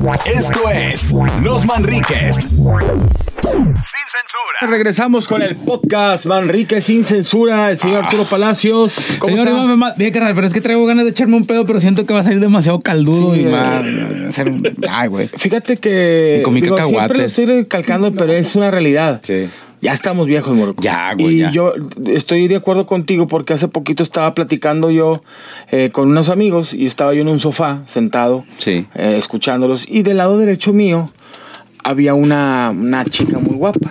Esto es Los Manriques. Sin censura. Regresamos con el podcast Manrique sin censura, el señor Arturo Palacios. ¿Cómo Señor está? Iván Femad- bien, carnal, pero es que traigo ganas de echarme un pedo, pero siento que va a salir demasiado caldudo Sí, y eh. va a hacer un... Ay, güey. Fíjate que Y comí digo, siempre lo estoy recalcando, pero es una realidad. Sí. Ya estamos viejos, Morocco. Ya, güey, Y ya. yo estoy de acuerdo contigo porque hace poquito estaba platicando yo eh, con unos amigos y estaba yo en un sofá sentado, Sí. eh, escuchándolos. Y del lado derecho mío había una, una chica muy guapa.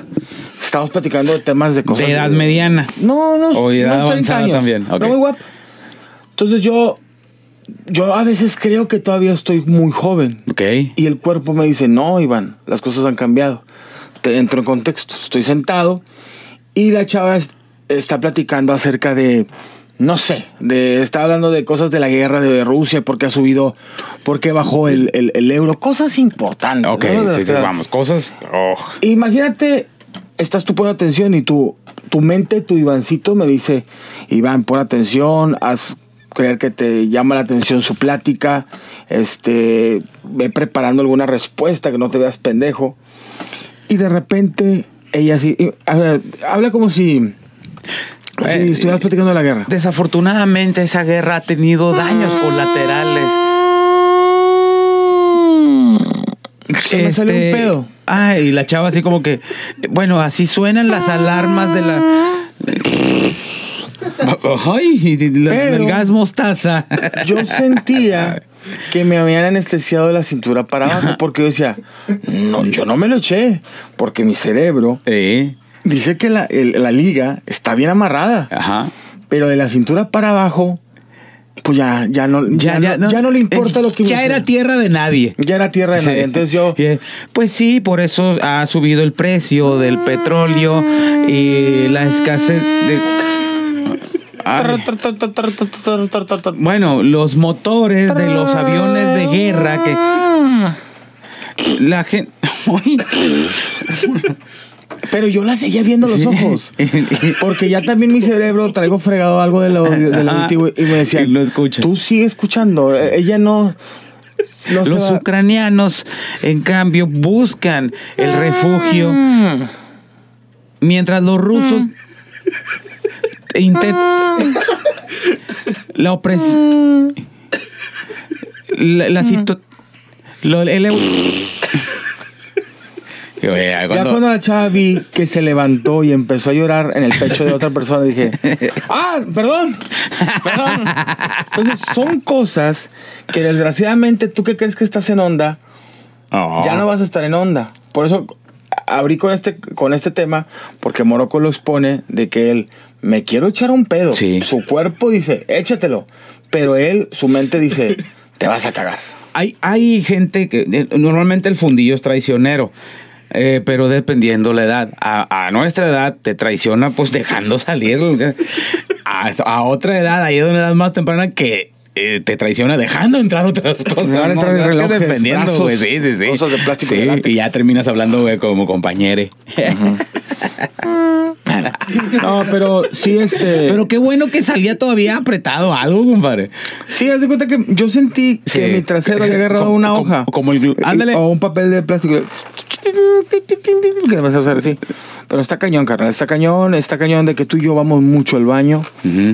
Estábamos platicando de temas de cosas. De edad mediana. No, no, O edad no, 30 avanzada años. también, ok. No, muy guapa. Entonces yo, yo a veces creo que todavía estoy muy joven. Ok. Y el cuerpo me dice, no, Iván, las cosas han cambiado. Entro en contexto. Estoy sentado y la chava es- está platicando acerca de, no sé, de, está hablando de cosas de la guerra de Rusia, porque ha subido, porque bajó el, el- el euro, cosas importantes. Ok, vamos, cosas... oh. Imagínate, estás tú poniendo atención y tu, tu mente, tu Ivancito me dice, Iván, pon atención, haz creer que te llama la atención su plática, este, ve preparando alguna respuesta, que no te veas pendejo. Y de repente, ella y, a ver, habla como si, si Eh, estuvieras platicando de la guerra. Desafortunadamente esa guerra ha tenido daños colaterales. Se me salió un pedo. Ay, y la chava así como que, bueno, así suenan las alarmas de la... Ay, del gas mostaza. Yo sentía que me habían anestesiado de la cintura para abajo porque yo decía, no, yo no me lo eché, porque mi cerebro dice que la, el- la liga está bien amarrada, ajá. pero de la cintura para abajo, pues ya, ya, no, ya, ya no le importa eh, lo que Ya era tierra de nadie. Ya era tierra de nadie. Entonces yo. Pues sí, por eso ha subido el precio del petróleo y la escasez de... Bueno, los motores de los aviones de guerra que la gente pero yo la seguía viendo los ojos. Porque ya también mi cerebro traigo fregado algo de lo, de lo antiguo y me decía, Y lo escucha. tú sigue escuchando. Ella no... los ucranianos en cambio buscan el refugio mientras los rusos intentan la opresión la, la situ- lo- el eu- Oye, Ya cuando- cuando la chava vi que se levantó y empezó a llorar en el pecho de otra persona, dije, ah, perdón, perdón. Entonces son cosas que desgraciadamente tú que crees que estás en onda, Oh. ya no vas a estar en onda. Por eso abrí con este, con este tema, porque Morocco lo expone de que él, me quiero echar un pedo. Sí. Su cuerpo dice, échatelo. Pero él, su mente dice, te vas a cagar. Hay, hay gente que eh, normalmente el fundillo es traicionero. eh, pero dependiendo la edad. A, a nuestra edad te traiciona pues dejando salir. A, a otra edad, ahí es una edad más temprana que eh, te traiciona dejando entrar otras cosas. ¿no? relojes, dependiendo, güey. Sí, sí, sí. cosas de plástico y de Sí, látex. y ya terminas hablando güey, como compañere. No, pero sí, este... pero qué bueno que salía todavía apretado algo, compadre. Sí, haz de cuenta que yo sentí que mi trasero había agarrado Como- una como- hoja. como el glu- Y- ándale. O un papel de plástico. Que me vas a hacer así. Pero está cañón, carnal. Está cañón, está cañón de que tú y yo vamos mucho al baño.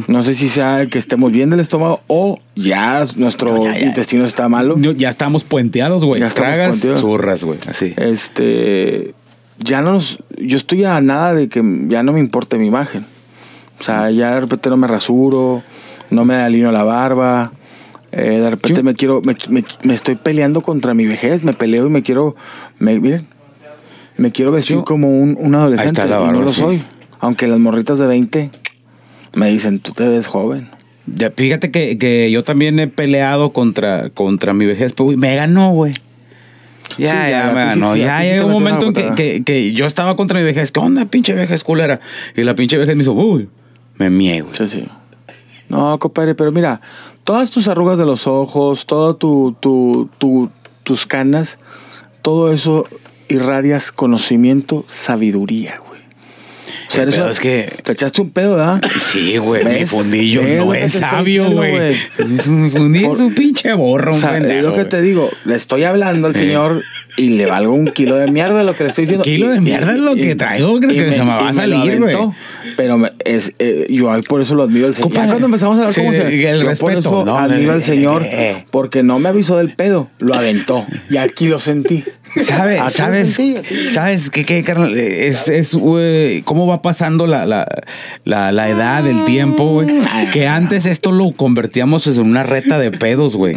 No sé si sea que estemos bien del estómago o ya nuestro No, ya, ya. intestino está malo. Ya estamos puenteados, güey. Ya estamos Tragas, puenteados. zurras, güey. Así. Este. Ya no nos. Yo estoy a nada de que ya no me importe mi imagen. O sea, ya de repente no me rasuro, no me alineo la barba. eh, de repente me quiero. Me, me- me estoy peleando contra mi vejez. Me peleo y me quiero. Me, miren. Me quiero vestir Yo- como un, un adolescente. Ahí está la y no barba, lo sí. soy. Aunque las morritas de 20 me dicen, tú te ves joven. Ya, fíjate que, que yo también he peleado contra, contra mi vejez, pero güey, me ganó, güey. Ya, Sí, ya, ya, me ganó. sí, ya llegó un momento en que, que yo estaba contra mi vejez. ¿Qué onda, pinche vejez culera? Y la pinche vejez me hizo, uy, me miego. Sí, sí. No, compadre, pero mira, todas tus arrugas de los ojos, todo tu, tu, tu- tus canas, todo eso irradias conocimiento, sabiduría, güey. O sea, eres una- es que- Te echaste un pedo, ¿verdad? Sí, güey, mi fundillo ¿Ves lo no es sabio, güey. un fundillo, es un pinche borro, O un sea, pendejo, es lo que güey. te digo. Le estoy hablando al señor y le valgo un kilo de mierda lo que le estoy diciendo. Kilo de mierda es lo que traigo, creo que se me va a salir, güey. Pero me- es, eh, yo por eso lo admiro al señor. Ya cuando empezamos a hablar Sí, cómo se el yo respeto, por eso ¿no? admiro al Eh, señor eh. porque no me avisó del pedo, lo aventó. Y aquí lo sentí. ¿Sabes? ¿Sabes? ¿Sabes qué, qué, carnal? Es, es, güey, cómo va pasando la, la, la, la edad, el tiempo, güey. Que antes esto lo convertíamos en una reta de pedos, güey.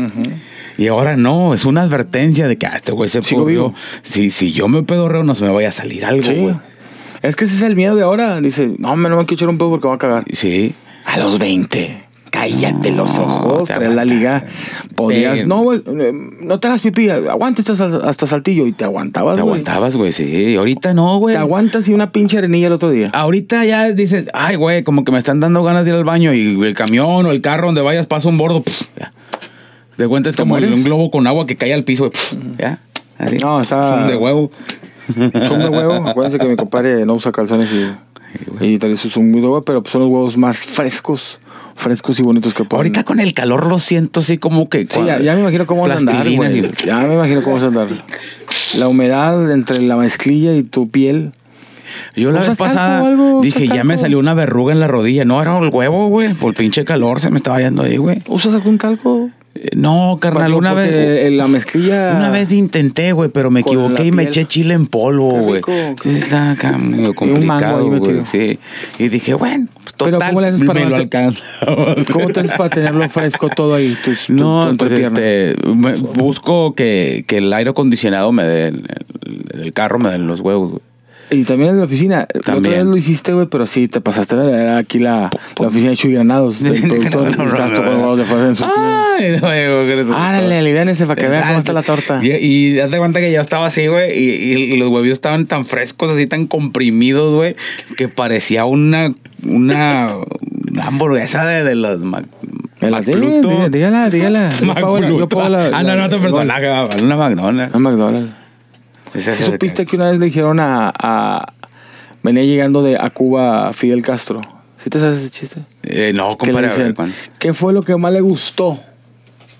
Y ahora no, es una advertencia de que ah, este güey se Sigo vivo. Si, si yo me pedorreo, no se me vaya a salir algo, Sí. güey. Es que ese es el miedo de ahora. Dice, no, me no me quiero echar un pedo porque va a cagar. Sí. A los 20. Cállate los ojos, traes la liga. Podías, Te- no, güey, no te hagas pipí, aguanta hasta, hasta saltillo y te aguantabas, Te aguantabas, güey, sí. Ahorita no, güey. Te aguantas y una pinche arenilla el otro día. Ahorita ya dices, ay, güey, como que me están dando ganas de ir al baño y el camión o el carro donde vayas pasa un bordo. pf, ya. De cuenta es ¿Te como un globo con agua que cae al piso. pf, ya. Así. No, está- Son de huevo. Son de huevo. Acuérdense que mi compadre no usa calzones y, y tal vez es un muy de huevo, pero son los huevos más frescos, frescos y bonitos que pueden. Ahorita con el calor lo siento así como que. Sí, ya, ya me imagino cómo vas a andar. Ya me imagino cómo vas a andar. La humedad entre la mezclilla y tu piel. Yo la vez ¿Usas talco pasada algo? dije, ¿Usas ya me salió una verruga en la rodilla. No, era el huevo, güey. Por el pinche calor se me estaba yendo ahí, güey. ¿Usas algún talco? No, carnal, una vez. en la mezclilla. Una vez intenté, güey, pero me equivoqué y me eché chile en polvo, güey. Sí, está acá medio complicado, güey. Sí. Y dije, bueno, pues Pero total, ¿cómo le haces para me lo alcanzaba. ¿Cómo te haces para tenerlo fresco todo ahí? Tus, tu- No, tu pues entrepierna? este, me- busco que, que el aire acondicionado me dé, el, el- el carro me den los huevos, güey. Y también en la oficina. La otra También. vez lo hiciste, güey, pero sí, te pasaste. a ver, Era aquí la, la oficina de Chuy Granados, del productor. y estabas tocando huevos de fuera en su Ay, no, güey, que eres- Árale, aliviánese para que vea cómo está la torta. Y, y hazte cuenta que yo estaba así, güey, y, y los huevillos estaban tan frescos, así tan comprimidos, güey, que parecía una, una, una hamburguesa de, de los Mac, Dígala, dígala. Yo pago la- Ah, no, no, otro personaje, una McDonald's. A McDonald's. ¿Sí supiste que una vez le dijeron a, a- Venía llegando de a Cuba Fidel Castro. ¿Sí te sabes ese chiste? Eh, no, compadre, ¿cuál? ¿qué fue lo que más le gustó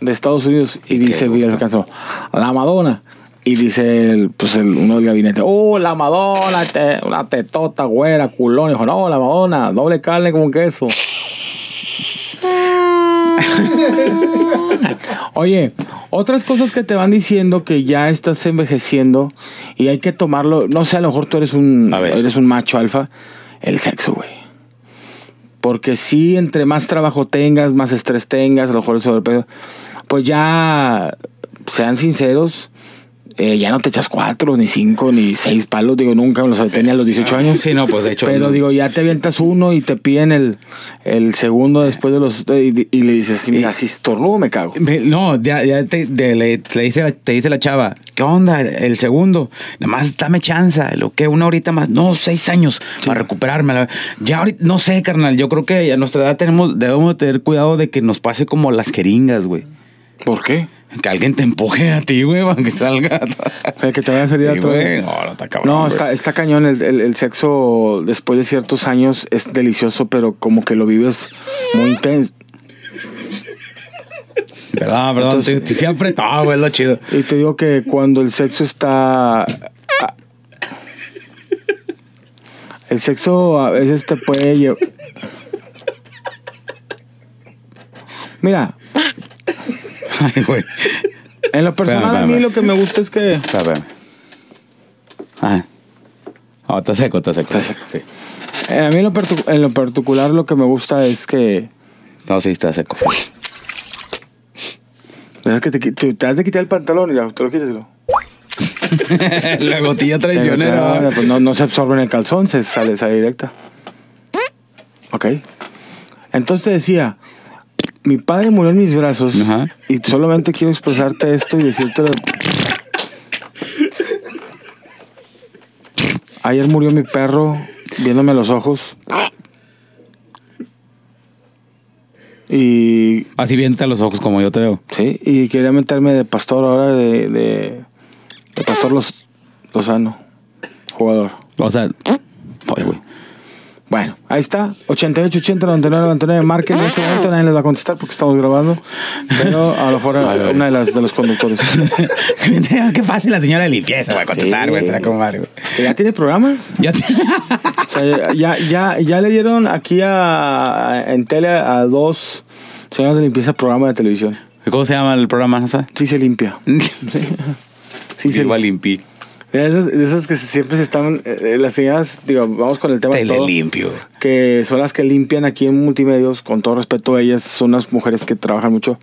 de Estados Unidos? Y ¿Qué dice Fidel? Castro, la Madonna. Y dice el, pues el, uno del gabinete, oh, la Madonna, te- una tetota, güera, culón. Y dijo, no, la Madonna, doble carne como queso. Oye, otras cosas que te van diciendo que ya estás envejeciendo y hay que tomarlo, no sé, a lo mejor tú eres un, eres un macho alfa, el sexo, güey. Porque sí, entre más trabajo tengas, más estrés tengas, a lo mejor el sobrepeso, pues ya, sean sinceros, eh, ya no te echas cuatro, ni cinco, ni seis palos. Digo, nunca me los aventé a los 18 años. Sí, no, pues de hecho. Pero no. digo, ya te avientas uno y te piden el, el segundo después de los... Y, y le dices, sí, mira, si estornudo me cago. Me- no, ya, ya te, de- le, le dice la, te dice la chava, ¿qué onda? El segundo, nada más dame chance, lo que una horita más, no, seis años para recuperarme. la- Ya ahorita, no sé, carnal, yo creo que a nuestra edad tenemos, debemos tener cuidado de que nos pase como las jeringas, güey. ¿Por qué? Que alguien te empuje a ti, güey, para que salga. El que te vaya a salir a todo. güey, no, no está cabrón. No, está, está cañón. El, el- el sexo después de ciertos años es delicioso, pero como que lo vives muy intenso. Perdón, perdón, Entonces- te, te siempre todo, güey, es lo chido. Y te digo que cuando el sexo está... ah, El sexo a veces te puede llevar... Mira, Ay, güey. en lo personal a mí lo que me gusta es que... Espérame. Ajá. Oh, está seco, está seco. Está seco. Sí. eh, a mí en lo, partu- en lo particular lo que me gusta es que... No, sí, está seco. Es que te, qui- te, te has de quitar el pantalón y ya, te lo quitas. y lo- la gotilla traicionera. pues no, no se absorbe en el calzón, se sale, sale directa. Ok. Entonces decía, mi padre murió en mis brazos Ajá. y solamente quiero expresarte esto y decirte... Ayer murió mi perro viéndome a los ojos. Y Así vienta los ojos como yo te veo. Sí, y quería meterme de pastor ahora, de, de, de pastor Los, Lozano, jugador. O sea, ay, güey. Bueno, ahí está. 88, 80, 99, 99. Marquen en este momento. Nadie les va a contestar porque estamos grabando. Pero a lo mejor una de las de los conductores. Qué fácil la señora de limpieza va a contestar, güey. Sí. ¿Ya tiene programa? Ya te- O sea, ya, ya, ya le dieron aquí a, a- en tele a dos señoras de limpieza programa de televisión. ¿Cómo se llama el programa? ¿No sabes? Sí se limpia. Sí se Silva Limpi. De esas, de esas que siempre se están. eh, las señoras, digo, vamos con el tema Tele todo, limpio. que son las que limpian aquí en multimedios, con todo respeto a ellas, son unas mujeres que trabajan mucho,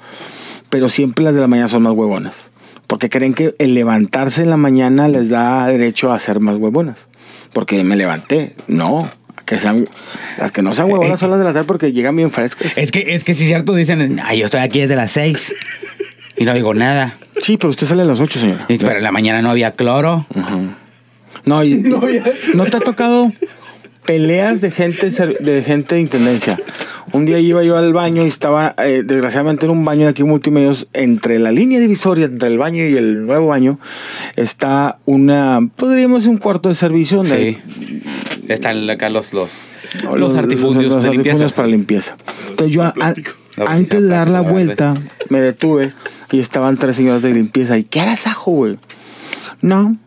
pero siempre las de la mañana son más huevonas, porque creen que el levantarse en la mañana les da derecho a ser más huevonas, porque me levanté, no, que sean, las que no sean huevonas son las de la tarde porque llegan bien frescas. Es que, es que sí es cierto, dicen, ay, yo estoy aquí desde las seis y no digo nada. Sí, pero usted sale a las 8, señora. Y- Pero en la mañana no había cloro. No, y- no, te ha tocado peleas de gente de gente de intendencia. Un día iba yo al baño y estaba, eh, desgraciadamente, en un baño de aquí multimedios, entre la línea divisoria entre el baño y el nuevo baño, está una, podríamos decir un cuarto de servicio donde Sí. Están acá los, los, hay- los, artifundios los de limpieza. artifundios para limpieza. Entonces yo, a- antes de dar la vuelta, me detuve y estaban tres señoras de limpieza. ¿Y qué agasajo, güey? No,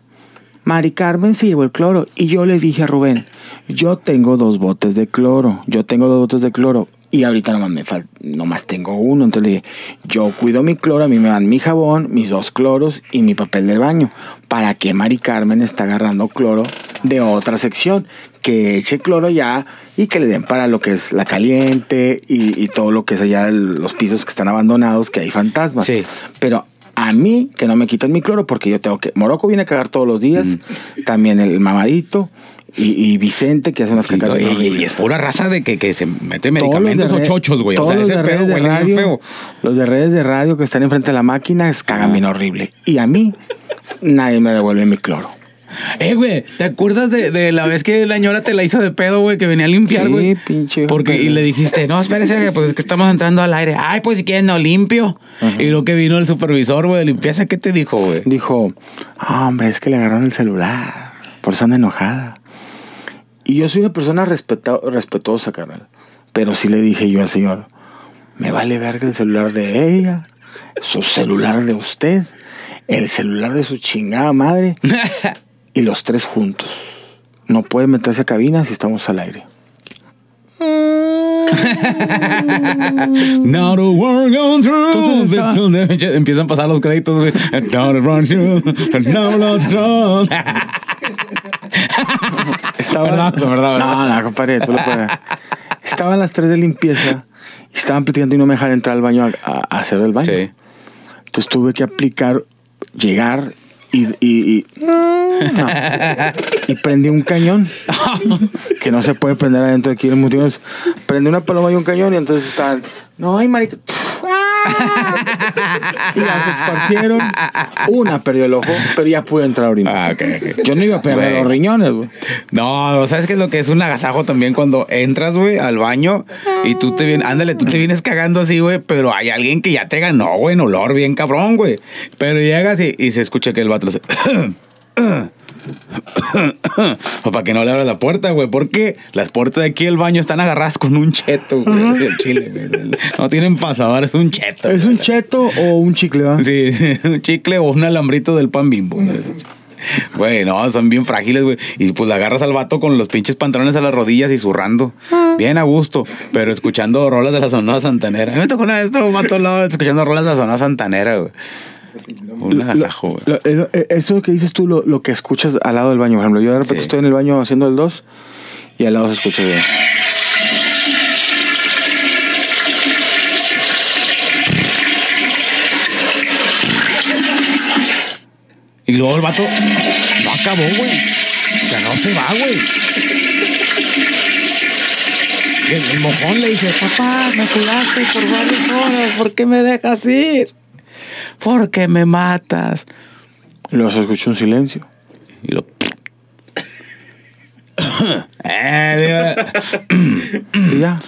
Mari Carmen se llevó el cloro. Y yo le dije a Rubén, yo tengo dos botes de cloro. Yo tengo dos botes de cloro. Y ahorita nomás, me fal- nomás tengo uno. Entonces le dije, yo cuido mi cloro, a mí me dan mi jabón, mis dos cloros y mi papel de baño. ¿Para qué Mari Carmen está agarrando cloro de otra sección? Que eche cloro ya y que le den para lo que es la caliente y, y todo lo que es allá el- los pisos que están abandonados, que hay fantasmas. Sí. Pero a mí que no me quiten mi cloro porque yo tengo que... Morocco viene a cagar todos los días, también el mamadito y, y Vicente que hace unas cacas y- y es pura raza de que, que se mete de medicamentos o chochos, güey. O sea, los ese de pedo redes de huele bien radio, feo. los de redes de radio que están enfrente de la máquina es- cagan bien horrible. Y a mí nadie me devuelve mi cloro. Eh, güey, ¿te acuerdas de, de la vez que la señora te la hizo de pedo, güey, que venía a limpiar, Sí, güey? pinche hijo Porque, y le dijiste, no, espérese, pues es que estamos entrando al aire. Ay, pues si quieren no limpio. Y lo que vino el supervisor, güey, de limpieza, ¿qué te dijo, güey? Dijo, "Ah, hombre, es que le agarraron el celular. Por eso anda enojada. Y yo soy una persona respetuosa, carnal. Pero sí le dije yo al señor, me vale verga el celular de ella, su celular de usted, el celular de su chingada madre y los tres juntos. No puede meterse a cabina si estamos al aire. Now the war gone through. Entonces estaba- Empiezan a pasar los créditos, güey. Now the run through. Now lost all. Estaba, Perdón, perdón, perdón. No, no, compadre, tú lo puedes. Estaban las tres de limpieza y estaban platicando y no me dejaron entrar al baño a, a- a hacer el baño. Sí. Entonces tuve que aplicar, llegar y, y, y, no. Y prendí un cañón que no se puede prender adentro de aquí en multimedios. Prendí una paloma y un cañón y entonces estaban, no, ay, marica. Y las esparcieron. Una perdió el ojo, pero ya pude entrar ahorita. Ah, ok, ok. Yo no iba a perder los riñones, güey. No, ¿sabes qué es lo que es un agasajo también cuando entras, güey, al baño y tú te vienes, ándale, tú te vienes cagando así, güey, pero hay alguien que ya te ganó, güey, en olor bien cabrón, güey. Pero llegas y, y se escucha que el vato hace. o para que no le abras la puerta, güey, porque las puertas de aquí del baño están agarradas con un cheto, güey. chile. No tienen pasador, es un cheto. ¿Es un cheto o un chicle? Sí, sí, un chicle o un alambrito del pan bimbo. Güey, no, son bien frágiles, güey. Y pues la agarras al vato con los pinches pantalones a las rodillas y zurrando. Bien a gusto, pero escuchando rolas de la Sonora Santanera. Me tocó una vez todo vato al lado escuchando rolas de la Sonora Santanera, güey. Un agasajo, güey. Lo- lo- eh, eso que dices tú, lo, lo que escuchas al lado del baño, por ejemplo. Yo de repente Sí. estoy en el baño haciendo el 2 y al lado se escucha. güey. Y luego el vato no acabó, güey. O sea, no se va, güey. El, el mojón le dice, papá, me cuidaste por varias horas, ¿por qué me dejas ir? Porque me matas. Y luego se escucha un silencio. Y lo... eh, Y ya.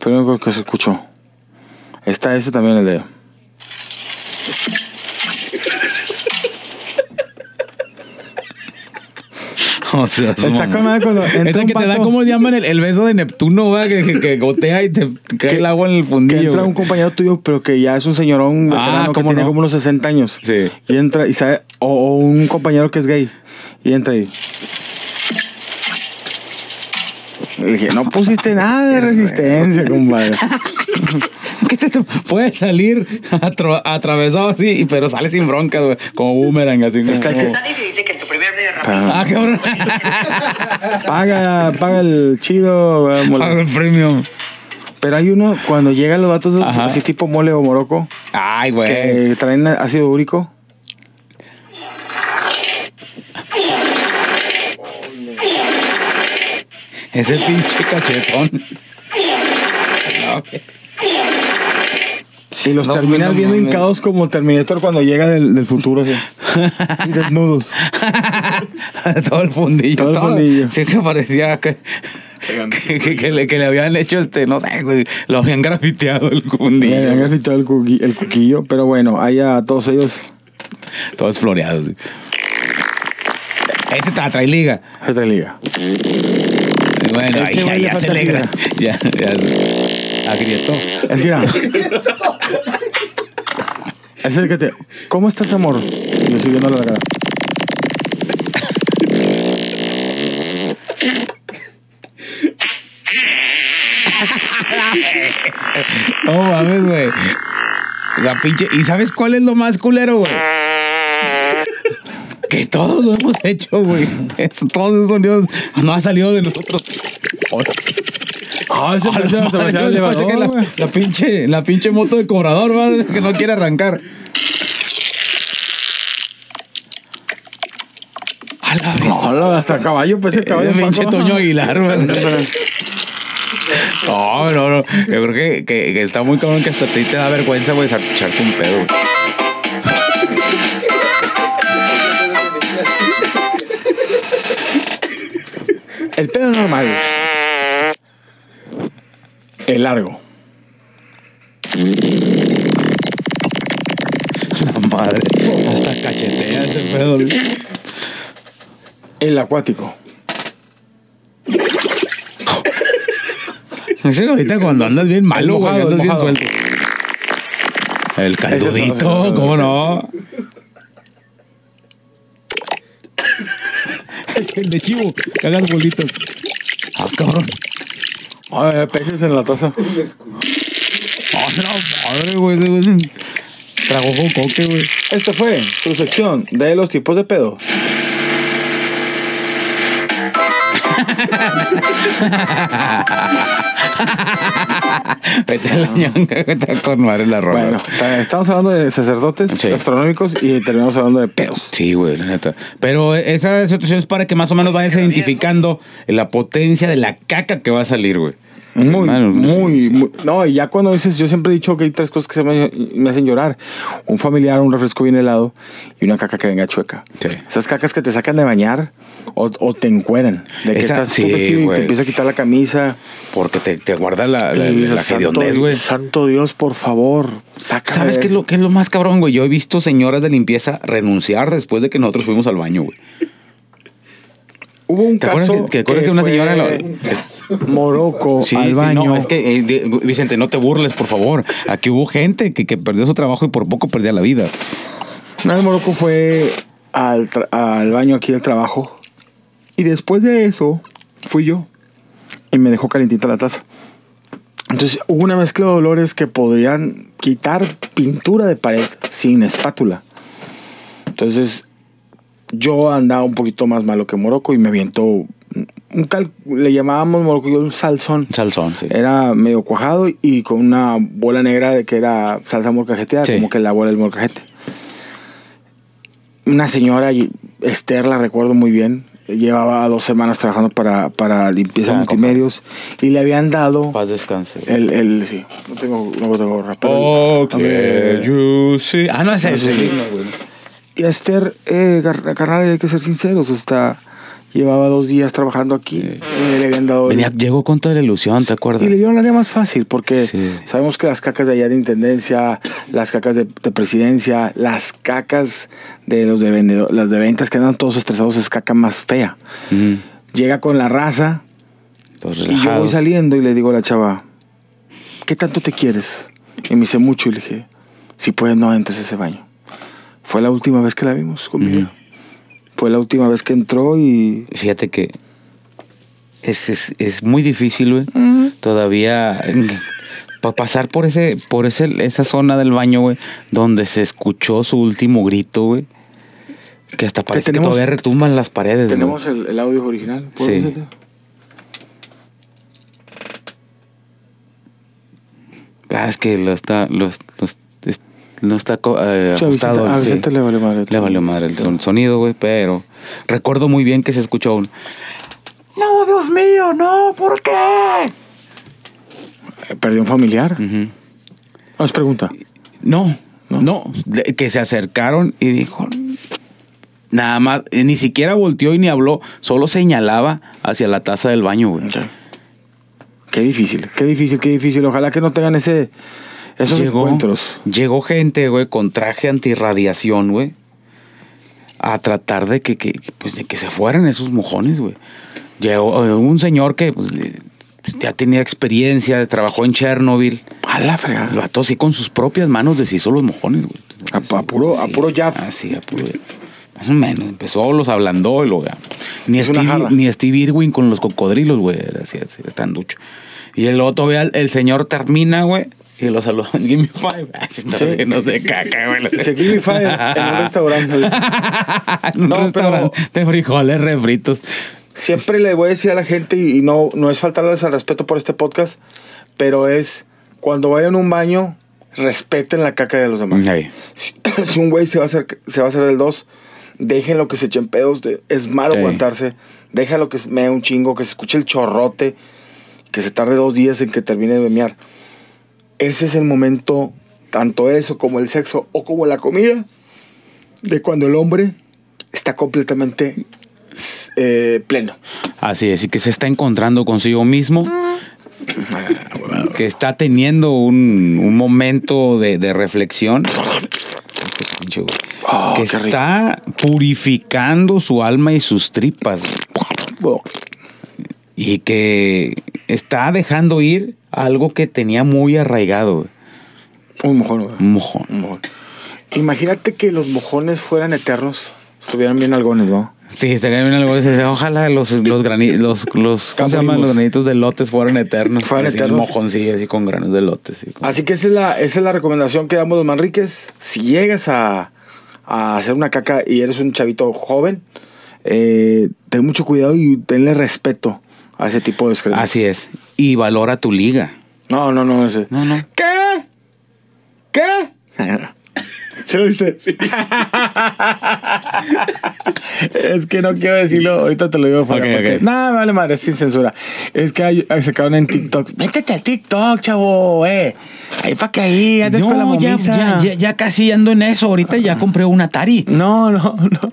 Fue lo único que se escuchó. Está ese también el de. O sea, Está con madre cuando entra Esa que te da, vato- ¿cómo le llaman? El, el beso de Neptuno, va, que, que- que gotea y te cae Que- el agua en el Que fundillo. entra güey. un compañero tuyo, pero que ya es un señorón Ah, que ¿cómo tiene no? como unos 60 años. Sí. Y entra y sabe, o, o un compañero que es gay. Y entra y. Le dije, no pusiste nada de resistencia, compadre. ¿Qué te- puedes salir atro- atravesado así, pero sale sin bronca, güey. Como boomerang, así. Está como- que- Ah, cabrón. paga, paga el chido. eh, mole. Pago el premium. Pero hay uno, cuando llegan los vatos Ajá. así tipo mole o moroco, Ay, güey. que traen ácido úrico. Ese pinche cachetón. No. Y los No, terminas no viendo mames. hincados como Terminator cuando llega del, del futuro. Así. Desnudos. todo el fundillo. Todo el fundillo. Sí, que parecía que, que, que- que le, que le habían hecho este, no sé, güey. Lo habían grafiteado el fundillo. habían grafiteado el, cuqui- el cuquillo. Pero bueno, ahí a todos ellos Todos floreados. sí. Ese trae liga. se te liga. Bueno, Ese ahí ya, le ya se alegra. Ya, ya. Agrietó. Es que mira. Es el que te. ¿Cómo estás, amor? Y yo estoy viendo la cara. No mames, güey. La pinche. ¿Y sabes cuál es lo más culero, güey? Que todos lo hemos hecho, güey. Eso- todos esos sonidos no han salido de nosotros. Ah, ese A la la pinche, la pinche moto de cobrador, va, que no quiere arrancar. A la verga. No, no, hasta caballo, pues el caballo. Ese pinche. Toño Aguilar. No, no, no. Yo creo que, que, que está muy cabrón que hasta a ti te da vergüenza, güey, echarte un pedo. El pedo es normal. El largo. La madre. Hasta cachetea ese pedo. El acuático. Ese ahorita cuando andas bien malo, güey, andas bien mojado. suelto. El caldudito. ¿cómo no? El de chivo, que hagas bolitas. Ah, cabrón. Ay, peces en la taza. Ah, la madre, güey. ese güey. Tragó coque, güey. Esta fue su sección de los tipos de pedo. Vete a la con madre la rola. Bueno, ta- estamos hablando de sacerdotes Sí. astronómicos y terminamos hablando de pedos. Sí, güey, la neta. Pero esa situación es para que más o menos vayas identificando la potencia de la caca que va a salir, güey. Muy, Mano, muy, muy- No, y ya cuando dices, yo siempre he dicho que hay tres cosas que se me, me hacen llorar: un familiar, un refresco bien helado y una caca que venga chueca. Sí. Esas cacas que te sacan de bañar o, o te encueran. De que Esa- estás sí, vestido y te empieza a quitar la camisa. Porque te, te guarda la, la, y la, dices, santo, hediondez, güey. santo Dios, por favor, saca. ¿Sabes qué es, lo, qué es lo más cabrón, güey? Yo he visto señoras de limpieza renunciar después de que nosotros fuimos al baño, güey. Hubo un ¿Te acuerdas caso que- que acuerdas que una señora lo- Morocco Sí, al sí, baño. no, es que, eh, Vicente, no te burles, por favor. Aquí hubo gente que, que perdió su trabajo y por poco perdía la vida. Una vez Morocco fue al, al baño aquí del trabajo. Y después de eso, fui yo. Y me dejó calentita la taza. Entonces hubo una mezcla de dolores que podrían quitar pintura de pared sin espátula. Entonces yo andaba un poquito más malo que Morocco y me avientó un cal- le llamábamos Morocco yo un salsón. Salsón, sí. Era medio cuajado y con una bola negra de que era salsa molcajeteada, Sí. como que la bola del molcajete. Una señora, y Esther, la recuerdo muy bien, llevaba dos semanas trabajando para, para limpieza Ah, multimedios y le habían dado Paz descanse. el, el sí, no tengo, no tengo rap, pero el- a ver, que you see. Ah, no es No ese. sí, no, Esther, eh, carnal, hay que ser sinceros, o sea, Llevaba dos días trabajando aquí. eh, le habían dado. Venía, llegó con toda la ilusión, ¿te acuerdas? y le dieron la área más fácil porque Sí. sabemos que las cacas de allá de intendencia, las cacas de, de presidencia, las cacas de los de vendedor, las de ventas que andan todos estresados es caca más fea. Mm, Llega con la raza y yo voy saliendo y le digo a la chava, ¿qué tanto te quieres? Y me dice mucho y le dije, si puedes no entres a ese baño. Fue la última vez que la vimos conmigo. Ujú. Fue la última vez que entró y Fíjate que es, es, es muy difícil, güey. Todavía para pasar por ese por ese esa zona del baño, güey, donde se escuchó su último grito, güey. Que hasta parece que todavía retumban las paredes. güey. tenemos el, el audio original. ¿Puedo Sí. hacerte? Ah, es que lo está, lo, lo no está eh, Sí, a Vicente- ajustado. sí. Le vale madre. Le valió madre el son- sonido, güey, pero recuerdo muy bien que se escuchó un... No, Dios mío, no, ¿por qué? Eh, Perdió un familiar. Ujú. Nos pregunta. No, no, que se acercaron y dijo, nada más, ni siquiera volteó y ni habló, solo señalaba hacia la taza del baño, güey. Qué difícil, qué difícil, qué difícil. Ojalá que no tengan ese, esos encuentros. llegó gente, güey, con traje antirradiación, güey, a tratar de que, que, pues, de que se fueran esos mojones, güey. Llegó eh, un señor que pues, pues, ya tenía experiencia, trabajó en Chernobyl. A la fregada. El vato así con sus propias manos deshizo los mojones, güey. A- a puro- a puro jab. Así, a puro Más o menos. Empezó, los ablandó y ya. Ni, Es Steve, ni Steve Irwin con los cocodrilos, güey. Así, así, tan ducho. Y el otro, el, el señor termina, güey. Y lo saludó. Give me five. Está Sí. haciendo de caca, güey. Dice, "Give me five", en un restaurante. en un No, pero- restaurante de frijoles refritos. Siempre le voy a decir a la gente, y no, no es faltarles al respeto por este podcast, pero es cuando vayan a un baño, respeten la caca de los demás. Si, si un güey se va a hacer, se va a hacer el 2, déjenlo que se echen pedos. de- es malo Sí. aguantarse. Déjalo que se mea un chingo, que se escuche el chorrote, que se tarde dos días en que termine de mear. Ese es el momento, tanto eso como el sexo o como la comida, de cuando el hombre está completamente eh, pleno. Así es, y que se está encontrando consigo mismo, que está teniendo un, un momento de, de reflexión, Oh, que rico. está purificando su alma y sus tripas, y que está dejando ir algo que tenía muy arraigado, Un mojón, güey. un mojón. Un mojón. Imagínate que los mojones fueran eternos. Estuvieran bien algones, ¿no? Sí, estaría bien algo de eso. Ojalá los, los granitos, los, los, ¿cómo se llaman? Los granitos de lotes fueran eternos. Fueran Así, eternos. mojoncillo así con granos de lotes. así con- Así que esa es la, esa es la recomendación que damos los Manriques. Si llegas a, a hacer una caca y eres un chavito joven, eh, ten mucho cuidado y tenle respeto a ese tipo de excrementos. Así es. Y valora tu liga. No, no, no. Ese. No, no. ¿Qué? ¿Qué? ¿Sí lo viste? es que no quiero decirlo, ahorita te lo digo fuera. Ok, porque- ok. No, vale madre, sin censura. Es que hay, hay- sacaron en TikTok. Métete al TikTok, chavo, eh. Ahí para que ahí andes con la No, ya, momisa. ya, ya, ya casi ando en eso. Ahorita ya compré un Atari. No, no, no.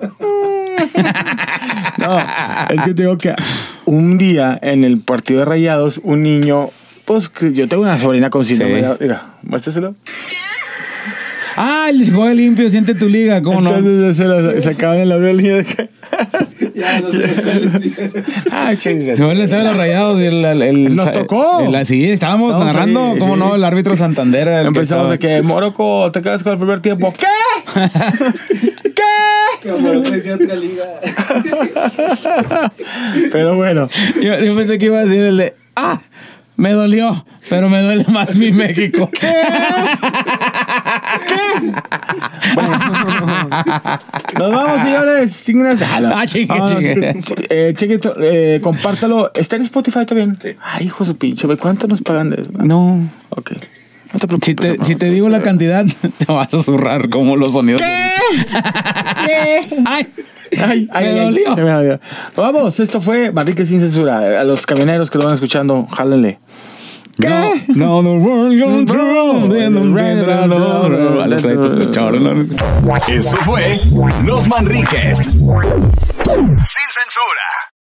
No, es que te digo que un día en el partido de Rayados, un niño, pues que yo tengo una sobrina con síndrome Sí. de. Mira, muéstraselo. Ah, el juego limpio, siente tu liga. ¿Cómo no? Entonces se lo sacaban audio del niño de que. Ya, no sé. Ah, chingas. No, le estaban los rayados. y El, el- el- Nos tocó. el- sí, estábamos narrando. ¿Cómo sí. no? El árbitro Santander. que Empezamos estaba- de que Morocco te quedas con el primer tiempo. ¿Qué? ¿Qué? Como lo decía otra liga. Pero bueno, Yo, yo pensé que iba a decir el de. ¡Ah! Me dolió, pero me duele más mi México. nos vamos, señores. Chingas. Ah, chingue, Vamos. chingue. Eh, cheque, eh, compártalo. ¿Está en Spotify también? Ay, hijo de su pinche. ¿Cuánto nos pagan de eso? No. Ok. No te preocupes. Si te, hermano, si te pues, digo la eh, cantidad, te vas a zurrar como los sonidos. ¿Qué? ¡Ay! Ay, ay, Me ay, dolió. ay, me dolió. Vamos, esto fue Manrique sin censura. A los camioneros que lo van escuchando, jálenle. No, se echaron, ¿no? Esto fue Los Manriques. Sin censura.